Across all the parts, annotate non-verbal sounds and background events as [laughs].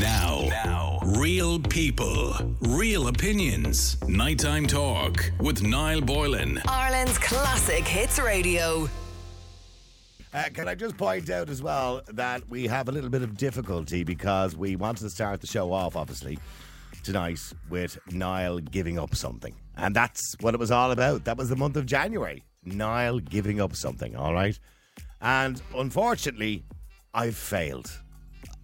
Now, now, real people, real opinions. Nighttime talk with Niall Boylan. Ireland's classic hits radio. Uh, can I just point out as well that we have a little bit of difficulty because we wanted to start the show off, obviously, tonight with Niall giving up something. And that's what it was all about. That was the month of January. Niall giving up something, all right? And unfortunately, I've failed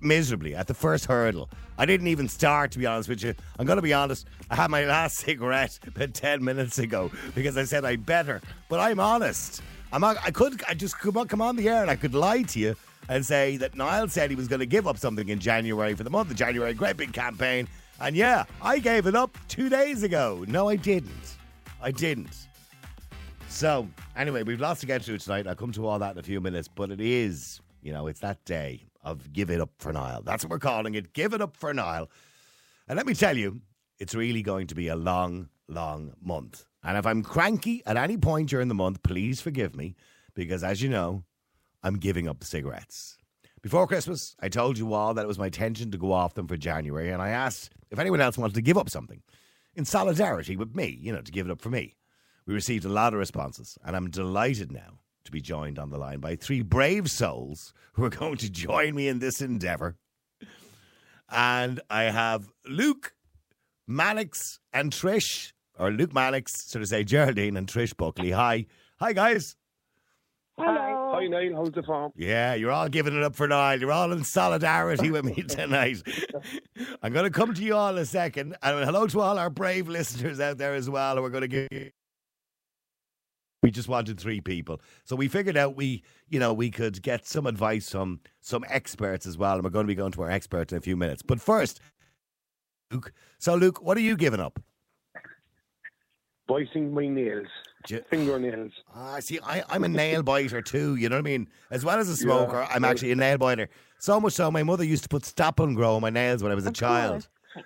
miserably at the first hurdle. I didn't even start, to be honest with you. I'm going to be honest. I had my [laughs] last cigarette about 10 minutes ago because I said I better. But I'm honest. I'm not, I could I just come on, come on the air and I could lie to you and say that Niall said he was going to give up something in January for the month of January. Great big campaign. And yeah, I gave it up two days ago. No, I didn't. I didn't. So, anyway, we've lots to get to tonight. I'll come to all that in a few minutes, but it is, you know, it's that day of give it up for Niall. That's what we're calling it. Give it up for Niall. And let me tell you, it's really going to be a long, long month. And if I'm cranky at any point during the month, please forgive me, because as you know, I'm giving up the cigarettes. Before Christmas, I told you all that it was my intention to go off them for January, and I asked if anyone else wanted to give up something in solidarity with me, you know, to give it up for me. We received a lot of responses, and I'm delighted now to be joined on the line by three brave souls who are going to join me in this endeavour. And I have Luke, Mannix, and Trish, or Luke Mannix, so to say, Geraldine and Trish Buckley. Hi. Hi, guys. Hello. Hi, Niall. How's the farm? Yeah, you're all giving it up for Niall. You're all in solidarity with me [laughs] tonight. I'm going to come to you all in a second. And hello to all our brave listeners out there as well. And we're going to give you. We just wanted three people. So we figured out we, you know, we could get some advice from some experts as well. And we're going to be going to our experts in a few minutes. But first, Luke. So, Luke, what are you giving up? Biting my nails. Ju- Fingernails. Ah, see, I, I'm a nail biter too. You know what I mean? As well as a smoker, I'm actually a nail biter. So much so, my mother used to put stop and grow on my nails when I was a child. Do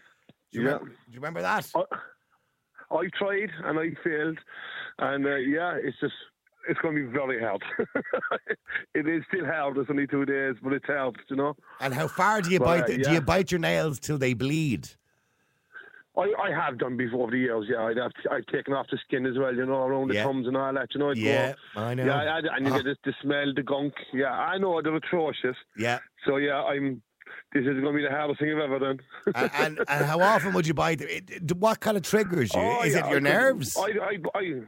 you, Yeah. remember, do you remember that? I, I tried and I failed. And uh, yeah, it's just, it's going to be very hard. [laughs] it is still hard. It's only two days, but it's hard, you know. And how far do you Well, bite? Do yeah. you bite your nails till they bleed? I, I have done before over the years, yeah. I'd have I've taken off the skin as well, you know, around the Yeah. thumbs and all that, you know. Yeah, go, I know. Yeah, I, and you Ah. get the, the smell, the gunk. Yeah, I know they're atrocious. Yeah. So yeah, I'm. This is going to be the hardest thing I've ever done. and, and, and how often would you bite them? It- it- What kind of triggers you? Oh, Is yeah, it your couldn't- nerves? I, I, I,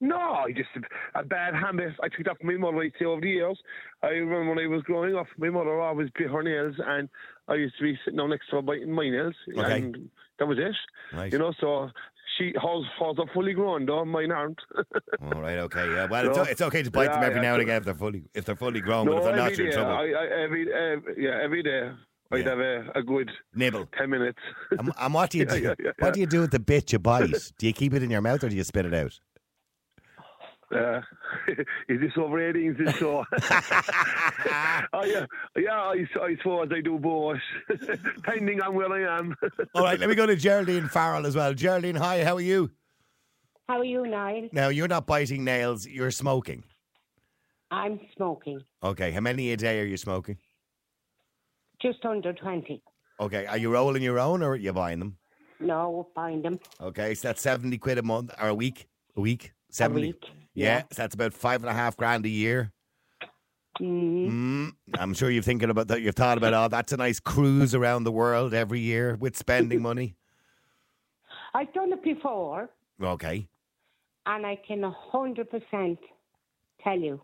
no, I just a bad habit. I picked up from my mother. I'd say over the years. I remember when I was growing up, my mother always bit her nails, and I used to be sitting down next to her biting my nails, Okay. and that was it. Right. You know, so she hers, hers are fully grown, though mine aren't. [laughs] All right. Okay. Yeah. Well, it's, it's okay to bite them every yeah, now and again if they're fully if they're fully grown. no, but if they're not, you're in trouble. I, I, every, every, yeah, every day. I'd Yeah. have a, a good Nibble. ten minutes. And, and what do you [laughs] Yeah, do? yeah, yeah, What do you do with the bit you bite? do you keep it in your mouth or do you spit it out? Uh, [laughs] is this over 18? Is this [laughs] so? oh, yeah, yeah I, I suppose I do both, [laughs] depending on where I am. All right, let me go to Geraldine Farrell as well. Geraldine, hi, how are you? How are you, Niall? Now, you're not biting nails, you're smoking. I'm smoking. Okay, how many a day are you smoking? Just under 20. Okay, are you rolling your own or are you buying them? No, find them. Okay, so that's 70 quid a month or a week? A week? 70? week, Yeah, yeah. so that's about five and a half grand a year. Mm, Mm, I'm sure you've thinking about that. You've thought about, oh, that's a nice cruise around the world every year with spending money. [laughs] I've done it before, Okay. and I can 100% tell you,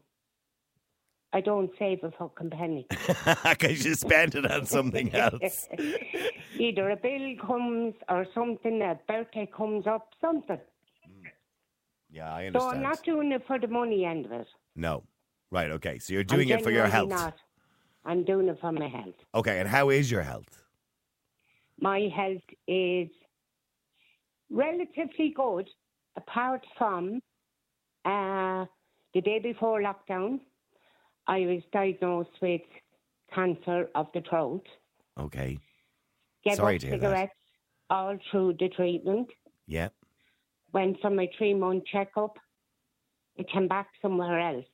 I don't save a fucking penny. [laughs] Because you spent it on something else. [laughs] Either a bill comes or something, a birthday comes up, something. Yeah, I understand. So I'm not doing it for the money end of it. No. Right, okay. So you're I'm doing it for your health. Not. I'm doing it for my health. Okay, and how is your health? my health is relatively good, apart from uh, the day before lockdown, I was diagnosed with cancer of the throat. Okay. Gave Sorry up to hear that. cigarettes all through the treatment. Yeah. Went for my three month checkup. It came back somewhere else.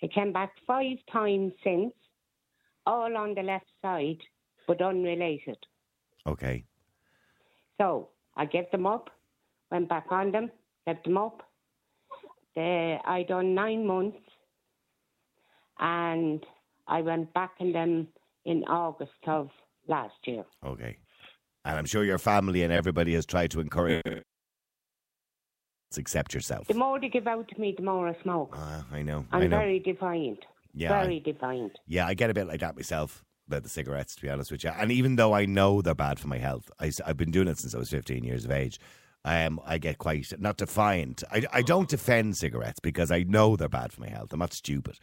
It came back five times since, all on the left side. but unrelated. Okay. So I gave them up, went back on them, left them up. They, I done nine months, and I went back on them in August of last year. Okay. And I'm sure your family and everybody has tried to encourage accept yourself. The more they give out to me, the more I smoke. Ah, I know. I'm I know. very defiant. Yeah, I- Very defiant. Yeah, I get a bit like that myself about the cigarettes, to be honest with you. And even though I know they're bad for my health, I, have been doing it since I was 15 years of age. Um, I get quite, not defiant. I, I don't defend cigarettes because I know they're bad for my health. I'm not stupid.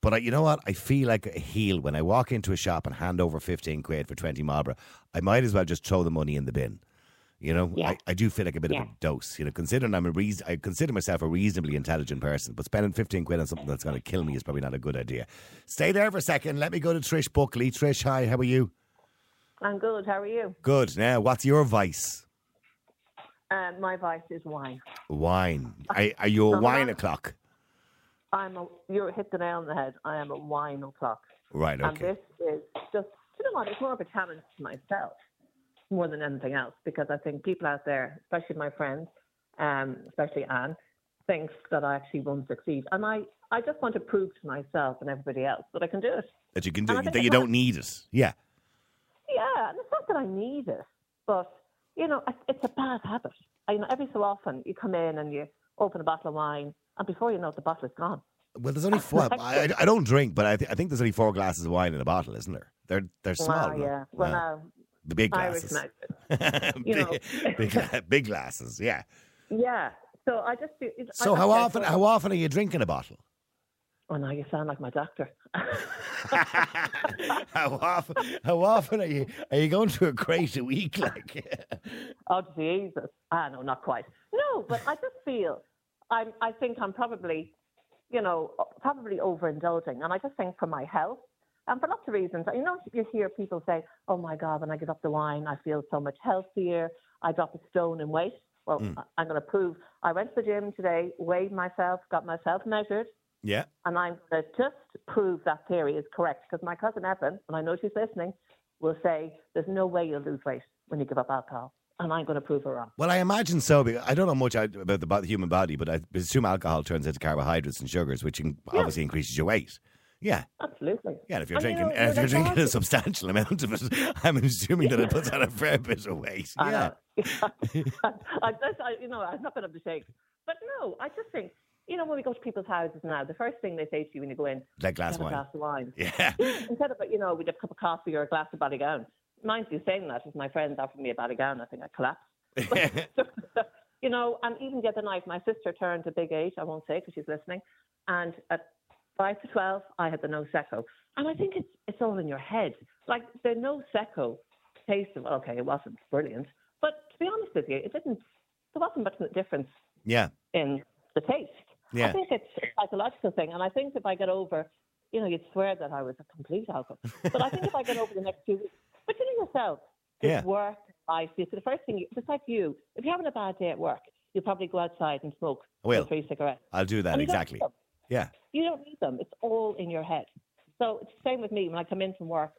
But I, you know what? I feel like a heel when I walk into a shop and hand over 15 quid for 20 Marlboro. I might as well just throw the money in the bin. You know, Yeah. I, I do feel like a bit Yeah. of a dose. You know, considering I'm a reason, I consider myself a reasonably intelligent person, but spending 15 quid on something that's going to kill me is probably not a good idea. Stay there for a second. Let me go to Trish Buckley. Trish, hi, how are you? I'm good. How are you? Good. Now, what's your vice? Um, my vice is wine. Wine. Are, are you a I'm wine o'clock? I'm a. You hit the nail on the head. I am a wine o'clock. Right, Okay. And okay. this is just. You know what? It's more of a challenge to myself more than anything else because I think people out there, especially my friends, um, especially Anne, thinks that I actually won't succeed, and I. I just want to prove to myself and everybody else that I can do it. That you can do it. That you don't need it. Yeah. Yeah, and it's not that I need it, but you know, it's a bad habit. I, you know, every so often you come in and you open a bottle of wine, and before you know it, the bottle is gone. Well, there's only [laughs] four. I, I, don't drink, but I, th- I think there's only four glasses of wine in a bottle, isn't there? They're they're small. Wow, yeah. Well, now the big glasses. [laughs] you know. [laughs] big, big, glasses. Yeah. Yeah. So I just feel. So I how said, often how often are you drinking a bottle? Oh, now you sound like my doctor. [laughs] how often how often are you are you going to a crate a week like? oh Jesus! Ah, no, not quite. No, but I just feel I'm. I think I'm probably, you know, probably overindulging, and I just think for my health and for lots of reasons. You know, you hear people say, "Oh my God, when I give up the wine, I feel so much healthier. I drop a stone in weight." Well, hmm. I- I'm going to prove. I went to the gym today, weighed myself, got myself measured. yeah. And I'm going to just prove that theory is correct because my cousin Eavan, and I know she's listening, will say there's no way you'll lose weight when you give up alcohol. And I'm going to prove her wrong. Well, I imagine so. because I don't know much about the, human body, but I assume alcohol turns into carbohydrates and sugars, which obviously increases your weight. Yeah, Absolutely. yeah. And if you're And, you drinking, know, if you're drinking a substantial amount of it, [laughs] I'm assuming that it puts on a fair bit of weight. I Yeah. [laughs] I, just, I, you know, I'm not going to shake. But no, I just think, you know, when we go to people's houses now, the first thing they say to you when you go in, Like glass "Have a wine. glass of wine. Yeah. Instead of, you know, with a cup of coffee or a glass of Ballygowan. Mind you, saying that, if my friends offered me a Ballygowan, I think I'd collapse. [laughs] you know, and even the other night, my sister turned a big age. I won't say because she's listening. And at five to twelve, I had the no secco, and I think it's it's all in your head. Like the no secco taste of okay, it wasn't brilliant, but to be honest with you, it didn't. There wasn't much of a difference yeah. in the taste. Yeah. I think it's a psychological thing, and I think if I get over, you know, you'd swear that I was a complete alcohol. But I think if I get over the next few weeks, but you know yourself, it's Yeah. work, life. So the first thing, you, just like you, if you're having a bad day at work, you'll probably go outside and smoke two, three cigarettes. I'll do that And you don't exactly. Yeah. You don't need them. It's all in your head. So it's the same with me when I come in from work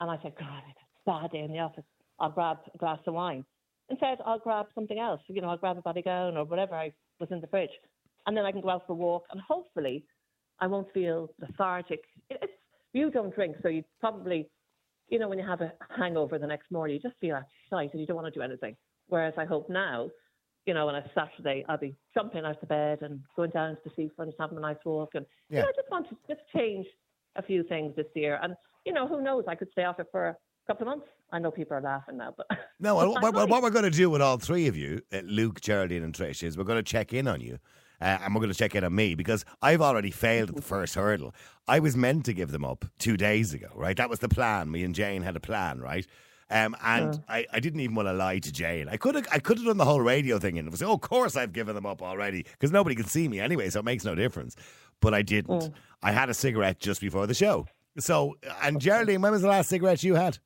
and I say, God, I had a bad day in the office. I'll grab a glass of wine. Instead, I'll grab something else. You know, I'll grab a Ballygowan or whatever I was in the fridge. And then I can go out for a walk and hopefully I won't feel lethargic. It's, you don't drink, so you probably, you know, when you have a hangover the next morning, you just feel shite and you don't want to do anything. Whereas I hope now, you know, on a Saturday, I'll be jumping out of bed and going down to the seafront and having a nice walk. And you know, I just want to just change a few things this year. And you know, who knows? I could stay off it for a couple of months. I know people are laughing now, but [laughs] No, well, [laughs] what, what, what we're going to do with all three of you, uh, Luke, Geraldine, and Trish, is we're going to check in on you. Uh, and we're going to check in on me because I've already failed at the first hurdle. I was meant to give them up two days ago, right? That was the plan. Me and Jane had a plan, right? Um, and I, I didn't even want to lie to Jane. I could have I could have done the whole radio thing and it was oh, of course I've given them up already because nobody can see me anyway, so it makes no difference. But I didn't. I had a cigarette just before the show. So, and Geraldine, when was the last cigarette you had?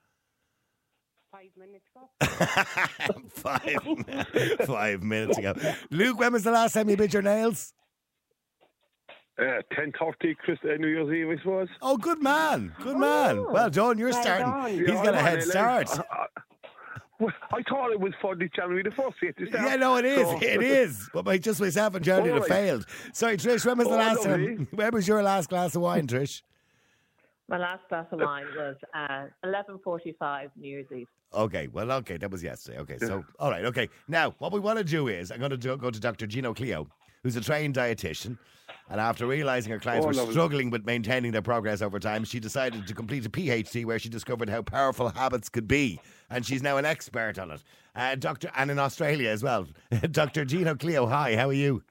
Five minutes ago. [laughs] five, five minutes ago. Luke, when was the last time you bit your nails? Uh, ten thirty, Chris, uh, New Year's Eve, I suppose. Oh, good man. Good man. Oh, Well done. You're well starting. done. He's Yeah, got a I head start. like, well, I thought it was for the January the first. We had to start. Yeah, no, it is. So- It [laughs] is. But my, just myself and Johnny All have right. failed. Sorry, Trish, when was the Oh, last lovely. time? [laughs] When was your last glass of wine, Trish? My last glass of wine was uh, 11.45 New Year's Eve. Okay, well, okay, that was yesterday. Okay, so, all right, okay. Now, what we want to do is, I'm going to do, go to Dr. Gina Cleo, who's a trained dietitian. And after realizing her clients Oh, were lovely. struggling with maintaining their progress over time, she decided to complete a PhD where she discovered how powerful habits could be. And she's now an expert on it. Uh, Dr. and in Australia as well. [laughs] Dr. Gina Cleo, hi, how are you?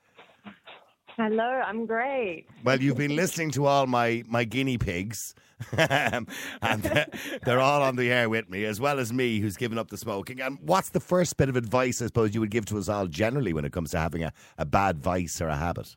Hello, I'm great. Well, you've been listening to all my, my guinea pigs, [laughs] and [laughs] they're all on the air with me, as well as me, who's given up the smoking. And what's the first bit of advice, I suppose, you would give to us all generally when it comes to having a, a bad vice or a habit?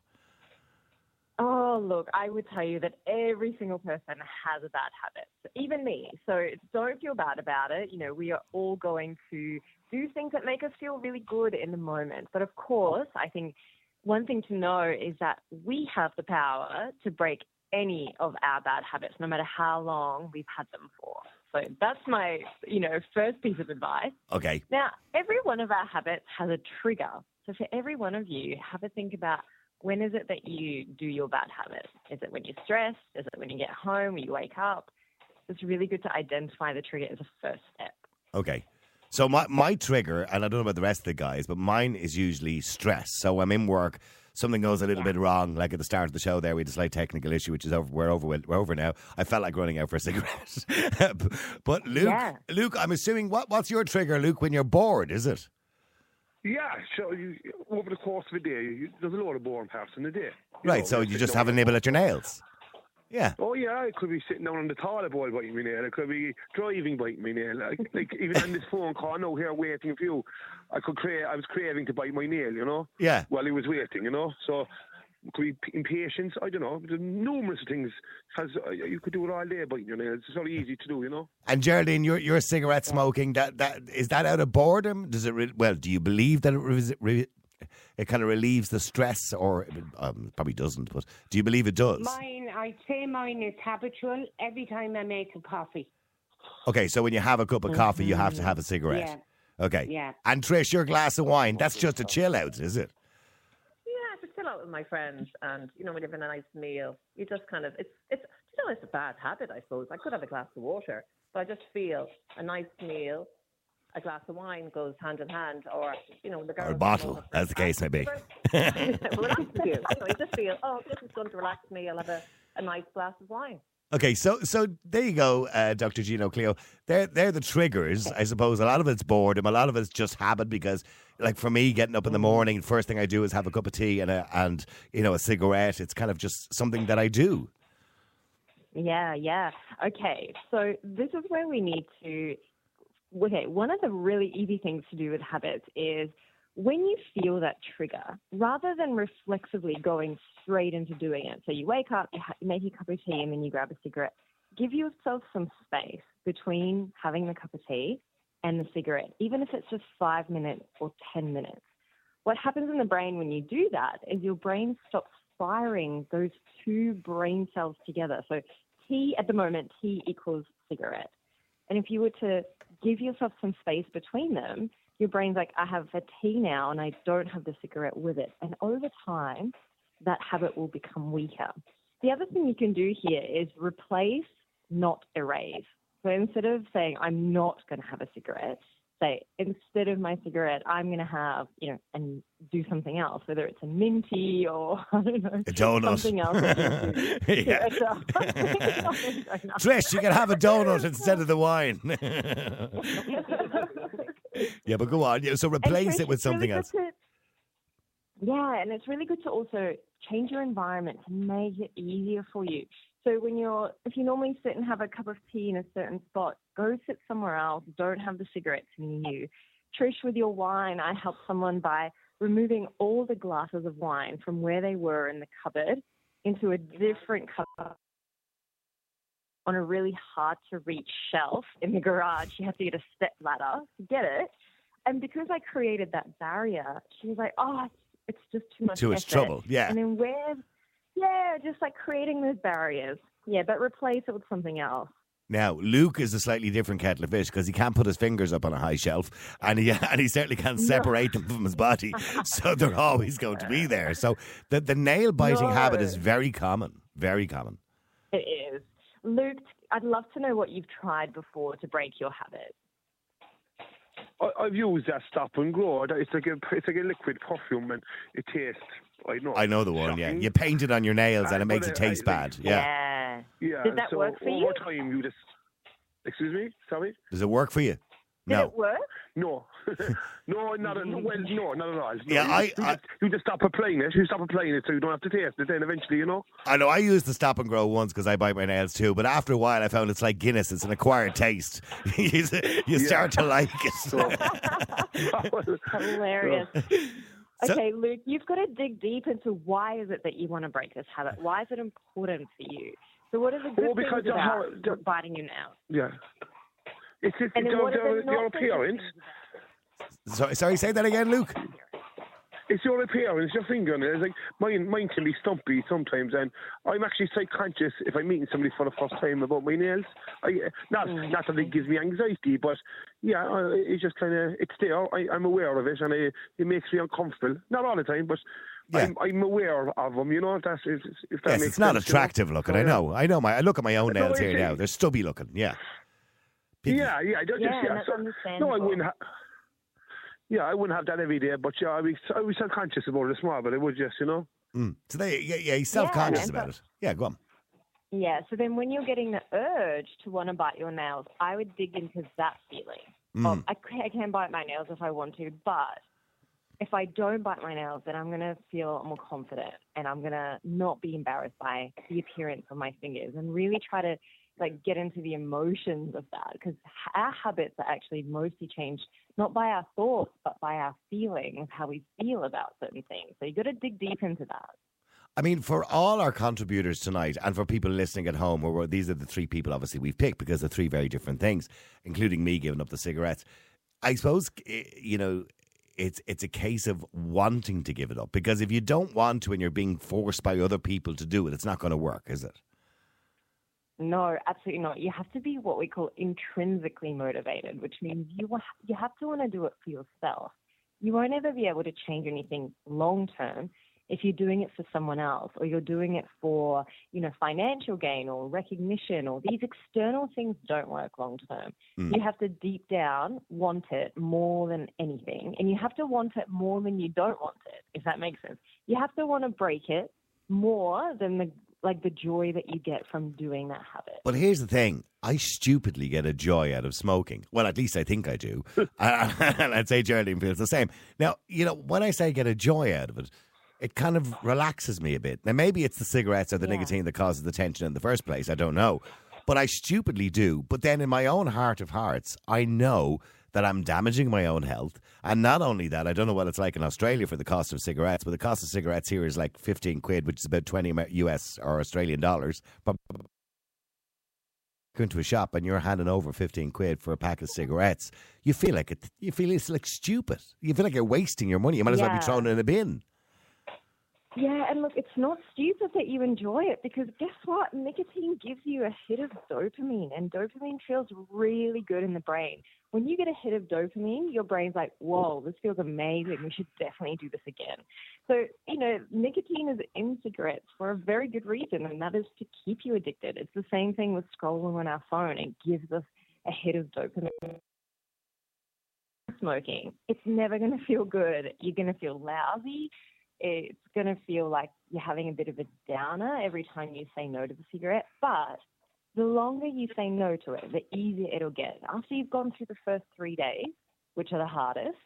Oh, look, I would tell you that every single person has a bad habit, even me. So don't feel bad about it. You know, we are all going to do things that make us feel really good in the moment. But of course, I think one thing to know is that we have the power to break any of our bad habits, no matter how long we've had them for. So that's my, you know, first piece of advice. Okay. Now, every one of our habits has a trigger. So for every one of you, have a think about when is it that you do your bad habit? Is it when you're stressed? Is it when you get home, when you wake up? It's really good to identify the trigger as a first step. Okay. So my, my trigger, and I don't know about the rest of the guys, but mine is usually stress. So I'm in work, something goes a little bit wrong, like at the start of the show there, we had a slight technical issue, which is over. We're over. with- We're over now. I felt like running out for a cigarette. [laughs] but Luke, Yeah. Luke, I'm assuming what what's your trigger, Luke, when you're bored? Is it? Yeah, so you, over the course of a day, you, there's a lot of boring parts in the day. Right. know, So you just have a nibble at your nails. Yeah. Oh yeah, it could be sitting down on the toilet bowl biting my nail. It could be driving biting my nail. Like, [laughs] like even on this phone call now here waiting for you, I could crave. I was craving to bite my nail. You know. Yeah. While he was waiting, you know. So could be impatience. I don't know. There's numerous things. Because you could do it all day biting your nails. It's very easy to do. You know. And Geraldine, your your cigarette smoking that that is that out of boredom? Does it? Re- well, do you believe that it re- re- it kind of relieves the stress, or um, probably doesn't? But do you believe it does? Mine, I'd say mine is habitual every time I make a coffee. Okay, so when you have a cup of coffee, you have to have a cigarette. Yeah. Okay. Yeah. And Trish, your glass of wine, that's just a chill out, is it? Chill out with my friends and, you know, we're having a nice meal. You just kind of, it's, it's, you know, it's a bad habit, I suppose. I could have a glass of water, but I just feel a nice meal, a glass of wine goes hand in hand, or, you know, the girl Or a bottle, have as the case may be. relax you. You know, you just feel, oh, this is going to relax me. I'll have a, a nice glass of wine. Okay, so so there you go, uh, Dr. Gina Cleo. They're they're the triggers, I suppose. A lot of it's boredom, a lot of it's just habit because, like for me, getting up in the morning, first thing I do is have a cup of tea and a and you know a cigarette. It's kind of just something that I do. Yeah, yeah. Okay, so this is where we need to. Okay, one of the really easy things to do with habits is when you feel that trigger, rather than reflexively going straight into doing it. So you wake up, you, ha- you make a cup of tea, and then you grab a cigarette. Give yourself some space between having the cup of tea and the cigarette, even if it's just five minutes or 10 minutes. What happens in the brain when you do that is your brain stops firing those two brain cells together. So tea at the moment, tea equals cigarette. And if you were to give yourself some space between them, your brain's like, I have a tea now and I don't have the cigarette with it. And over time, that habit will become weaker. The other thing you can do here is replace, not erase. So instead of saying, I'm not going to have a cigarette, say, instead of my cigarette, I'm going to have, you know, and do something else, whether it's a minty or, [laughs] I don't know, A donut. something else. that you do. Yeah. [laughs] Yeah. [laughs] Trish, you can have a donut instead of the wine. Yeah, but go on. Yeah, so replace it with it's really something else. to- yeah, and it's really good to also change your environment to make it easier for you. So when you're, if you normally sit and have a cup of tea in a certain spot, go sit somewhere else. Don't have the cigarettes near you. Trish, with your wine, I helped someone by removing all the glasses of wine from where they were in the cupboard into a different cupboard on a really hard to reach shelf in the garage. She had to get a step ladder to get it. And because I created that barrier, she was like, oh, it's, it's just too much Too much trouble, yeah. And then where, Yeah, just like creating those barriers. Yeah, but replace it with something else. Now, Luke is a slightly different kettle of fish because he can't put his fingers up on a high shelf and he, [laughs] and he certainly can't separate them from his body. [laughs] So they're always going to be there. So the, the nail biting No. habit is very common. Very common. It is. Luke, I'd love to know what you've tried before to break your habit. I, I've used that stop and grow. It's like a it's like a liquid perfume, and it tastes. I know. I know the one, yeah. You paint it on your nails and it makes it taste I- bad. Yeah. Yeah. Yeah. Did that so work for over you? time, you just. Excuse me. Sorry. Does it work for you? Did No. it work? No, [laughs] no, not at, well, no, not at all. No, Yeah, you, I- you, I- just, you just stop applying it. Eh? You stop applying it, so you don't have to taste it. Then eventually, you know. I know I used the stop and grow once because I bite my nails too, but after a while I found it's like Guinness, it's an acquired taste. [laughs] you you start to like it. [laughs] Hilarious. So- Okay, Luke, you've got to dig deep into why is it that you want to break this habit? Why is it important for you? So, what are the good because things of how- about biting your nails? yeah. It's just And then your, what are your, your not so appearance. things about it? sorry, sorry, say that again, Luke. It's your appearance, your fingernails. Like mine, mine can be stumpy sometimes, and I'm actually self-conscious if I'm meeting somebody for the first time about my nails. I, not not that it gives me anxiety, but yeah, I- it's just kind of it's there. I, I'm aware of it, and I, it makes me uncomfortable. Not all the time, but Yeah. I'm, I'm aware of them. You know, if that's if, if that Yes, makes it's not sense, you know? attractive looking. I know, I know. My I look at my own No, nails here now. They're stubby looking. Yeah. People- Yeah, yeah, I just, yeah, yeah. So, no, I wouldn't. Ha- yeah, I wouldn't have that every day, but yeah, I was I was self-conscious about it small, but I would just, you know. Mm. So they, yeah, yeah, he's self-conscious and about it. Yeah, go on. Yeah, so then when you're getting the urge to want to bite your nails, I would dig into that feeling. Mm. Of, I, I can bite my nails if I want to, but if I don't bite my nails, then I'm going to feel more confident and I'm going to not be embarrassed by the appearance of my fingers and really try to like get into the emotions of that because our habits are actually mostly changed not by our thoughts but by our feelings, how we feel about certain things. So you got to dig deep into that. I mean, for all our contributors tonight, and for people listening at home, where these are the three people obviously we've picked because they're three very different things, including me giving up the cigarettes. I suppose eh, you know it's it's a case of wanting to give it up because if you don't want to and you're being forced by other people to do it, it's not going to work, is it? No, absolutely not. You have to be what we call intrinsically motivated, which means you you have to want to do it for yourself. You won't ever be able to change anything long term if you're doing it for someone else or you're doing it for, you know, financial gain or recognition or these external things don't work long term. Mm. You have to deep down want it more than anything and you have to want it more than you don't want it, if that makes sense. You have to want to break it more than the like the joy that you get from doing that habit. But here's the thing: I stupidly get a joy out of smoking. Well, at least I think I do, [laughs] [laughs] and I'd say Geraldine feels the same. Now, you know, when I say get a joy out of it, it kind of relaxes me a bit. Now, maybe it's the cigarettes or the Yeah. nicotine that causes the tension in the first place. I don't know, but I stupidly do. But then, in my own heart of hearts, I know that I'm damaging my own health. And not only that, I don't know what it's like in Australia for the cost of cigarettes, but the cost of cigarettes here is like 15 quid, which is about 20 US or Australian dollars. But go into a shop and you're handing over 15 quid for a pack of cigarettes, you feel like it, you feel it's like stupid. You feel like you're wasting your money. You might as well be Yeah. thrown it in a bin. Yeah, and look, it's not stupid that you enjoy it because guess what? Nicotine gives you a hit of dopamine, and dopamine feels really good in the brain. When you get a hit of dopamine, your brain's like, whoa, this feels amazing. We should definitely do this again. So, you know, nicotine is in cigarettes for a very good reason, and that is to keep you addicted. It's the same thing with scrolling on our phone, it gives us a hit of dopamine. Smoking, it's never going to feel good. You're going to feel lousy it's going to feel like you're having a bit of a downer every time you say no to the cigarette. But the longer you say no to it, the easier it'll get. After you've gone through the first three days, which are the hardest,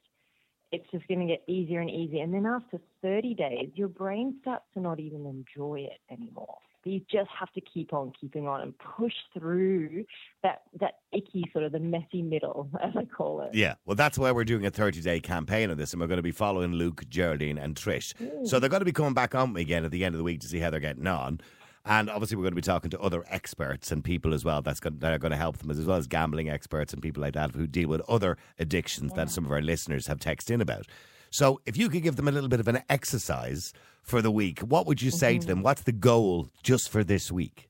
it's just going to get easier and easier. And then after 30 days, your brain starts to not even enjoy it anymore. But you just have to keep on keeping on and push through that, that icky sort of the messy middle, [laughs] as I call it. Yeah, well, that's why we're doing a 30 day campaign on this, and we're going to be following Luke, Geraldine, and Trish. Mm. So they're going to be coming back on me again at the end of the week to see how they're getting on. And obviously, we're going to be talking to other experts and people as well that's going, that are going to help them, as well as gambling experts and people like that who deal with other addictions that some of our listeners have texted in about. So if you could give them a little bit of an exercise for the week, what would you say to mm-hmm. them? What's the goal just for this week?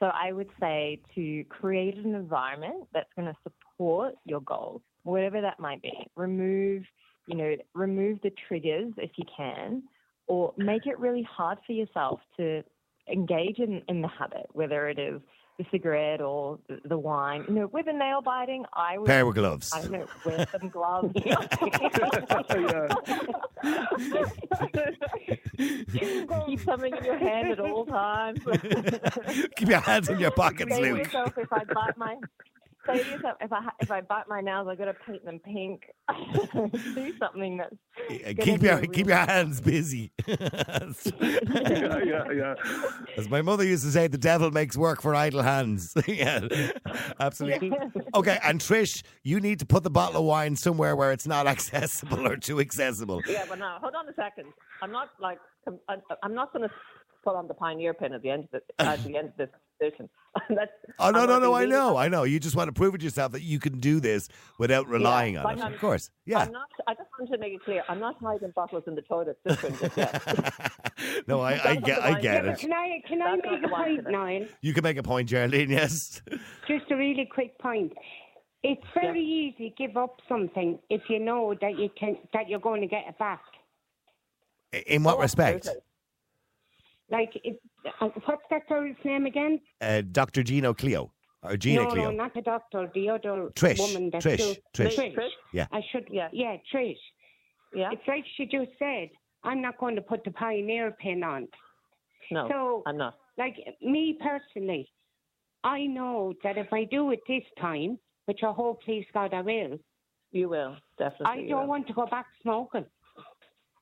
So I would say to create an environment that's going to support your goals, whatever that might be. Remove, you know, remove the triggers if you can, or make it really hard for yourself to engage in, in the habit, whether it is the cigarette or the, the wine. You know, with the nail biting, I would Pair of gloves. I don't know, wear some [laughs] gloves. [laughs] Keep something in your hand at all times. [laughs] Keep your hands in your pockets, Say to Luke. yourself, if I bite my say to yourself, if I if I bite my nails, I got to paint them pink. [laughs] Do something that's gonna Keep your a keep your hands busy. [laughs] yeah, yeah, yeah. As my mother used to say, the devil makes work for idle hands. [laughs] yeah, absolutely. Okay, and Trish, you need to put the bottle of wine somewhere where it's not accessible or too accessible. Yeah, but now hold on a second. I'm not like I'm, I'm not going to put on the pioneer pin at the end of the, [laughs] at the end of this conversation. [laughs] That's, Oh no, I'm no, not no! being I know, about I know. You just want to prove it yourself that you can do this without relying on but it. I'm- Of course, yeah. I'm not. I just want to make it clear. I'm not hiding bottles in the toilet system just yet. [laughs] no, I, I get, I get But it. can I can I That's not make a the point. Niall? You can make a point, Geraldine. Yes. Just a really quick point. It's very easy to give up something if you know that you can that you're going to get it back. In what oh, respect? absolutely. Like, it, uh, what's that girl's name again? Uh, Dr. Gino Cleo or Gina no, Cleo? no, not the doctor. The other Trish, woman. That's Trish, still- Trish. Trish. Trish? Yeah. I should. Yeah. Yeah, Trish. Yeah. It's like she just said. I'm not going to put the pioneer pin on. No, So- I'm not. Like me personally, I know that if I do it this time, which I hope, please God, I will. You will definitely. I don't will. want to go back smoking.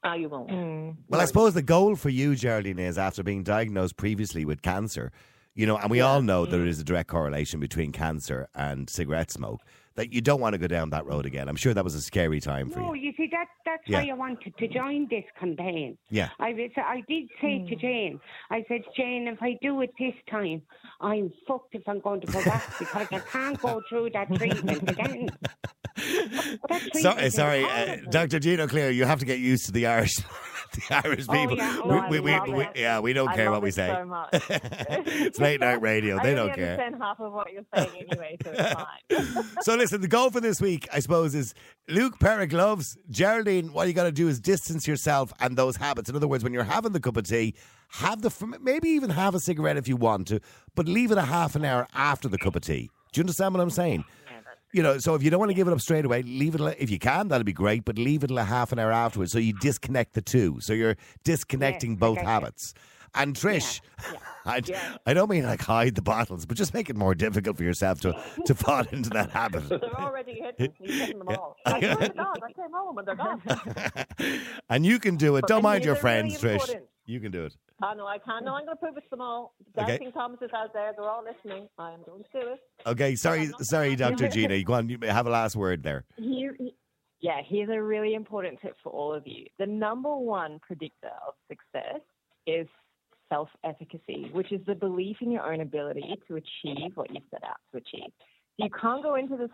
Ah, you won't. Mm. Well, I suppose the goal for you, Geraldine, is after being diagnosed previously with cancer, you know, and we all know there is a direct correlation between cancer and cigarette smoke, that you don't want to go down that road again. I'm sure that was a scary time for No, you. you see that that's Yeah. why I wanted to join this campaign. Yeah. I was, I did say to Jane, I said, Jane, if I do it this time, I'm fucked if I'm going to go back because I can't go through that treatment again. [laughs] That treatment Sorry, sorry, uh. Dr. Gino Clear, you have to get used to the Irish, [laughs] the [laughs] Irish Oh, people. yeah. Oh, we, we, we, yeah, we don't I care what we say. So much. [laughs] it's late night radio. [laughs] They I don't care. half of what you're saying anyway, so it's fine. So listen, the goal for this week, I suppose, is Luke pair of gloves. Geraldine, what you got to do is distance yourself and those habits. In other words, when you're having the cup of tea, have the maybe even have a cigarette if you want to, but leave it a half an hour after the cup of tea. Do you understand what I'm saying? You know, so if you don't want to give it up straight away, leave it if you can. That'll be great, but leave it a half an hour afterwards, so you disconnect the two. So you're disconnecting Yes, both habits. And Trish, [laughs] I, I don't mean like hide the bottles, but just make it more difficult for yourself to to fall into that habit. [laughs] They're already hidden. You've hidden them all. I [laughs] swear to God, I came home and they're gone. and you can do it. Don't mind your friends, really Trish. You can do it. I know I can't. No, I'm going to prove it to them all. Okay. Dancing Thomas is out there. They're all listening. I am going to do it. Okay, sorry, sorry, Dr. Gina. You go on, you have a last word there. Here, yeah, here's a really important tip for all of you. The number one predictor of success is self efficacy, which is the belief in your own ability to achieve what you set out to achieve. You can't go into this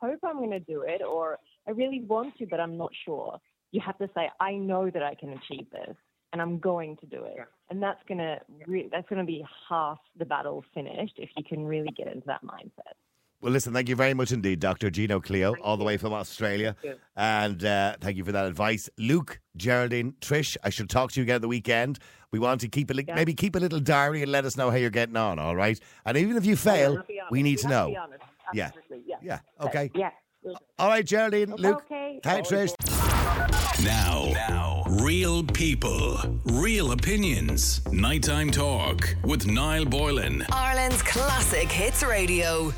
hope I'm going to do it or I really want to, but I'm not sure. You have to say, I know that I can achieve this and I'm going to do it. And that's going to re- that's going to be half the battle finished if you can really get into that mindset. Well, listen, thank you very much indeed, Dr. Gina Cleo, all the way from Australia. And uh, thank you for that advice. Luke, Geraldine, Trish, I should talk to you again at the weekend. We want to keep a li- maybe keep a little diary and let us know how you're getting on, all right? And even if you fail, I'll be we need to You have know. be honest. Yeah. Absolutely. Yeah. Yeah, okay. Yeah. All right, Geraldine, Luke. Okay. Thanks, Trish. Now, now, real people, real opinions. Nighttime talk with Niall Boylan. Ireland's classic hits radio.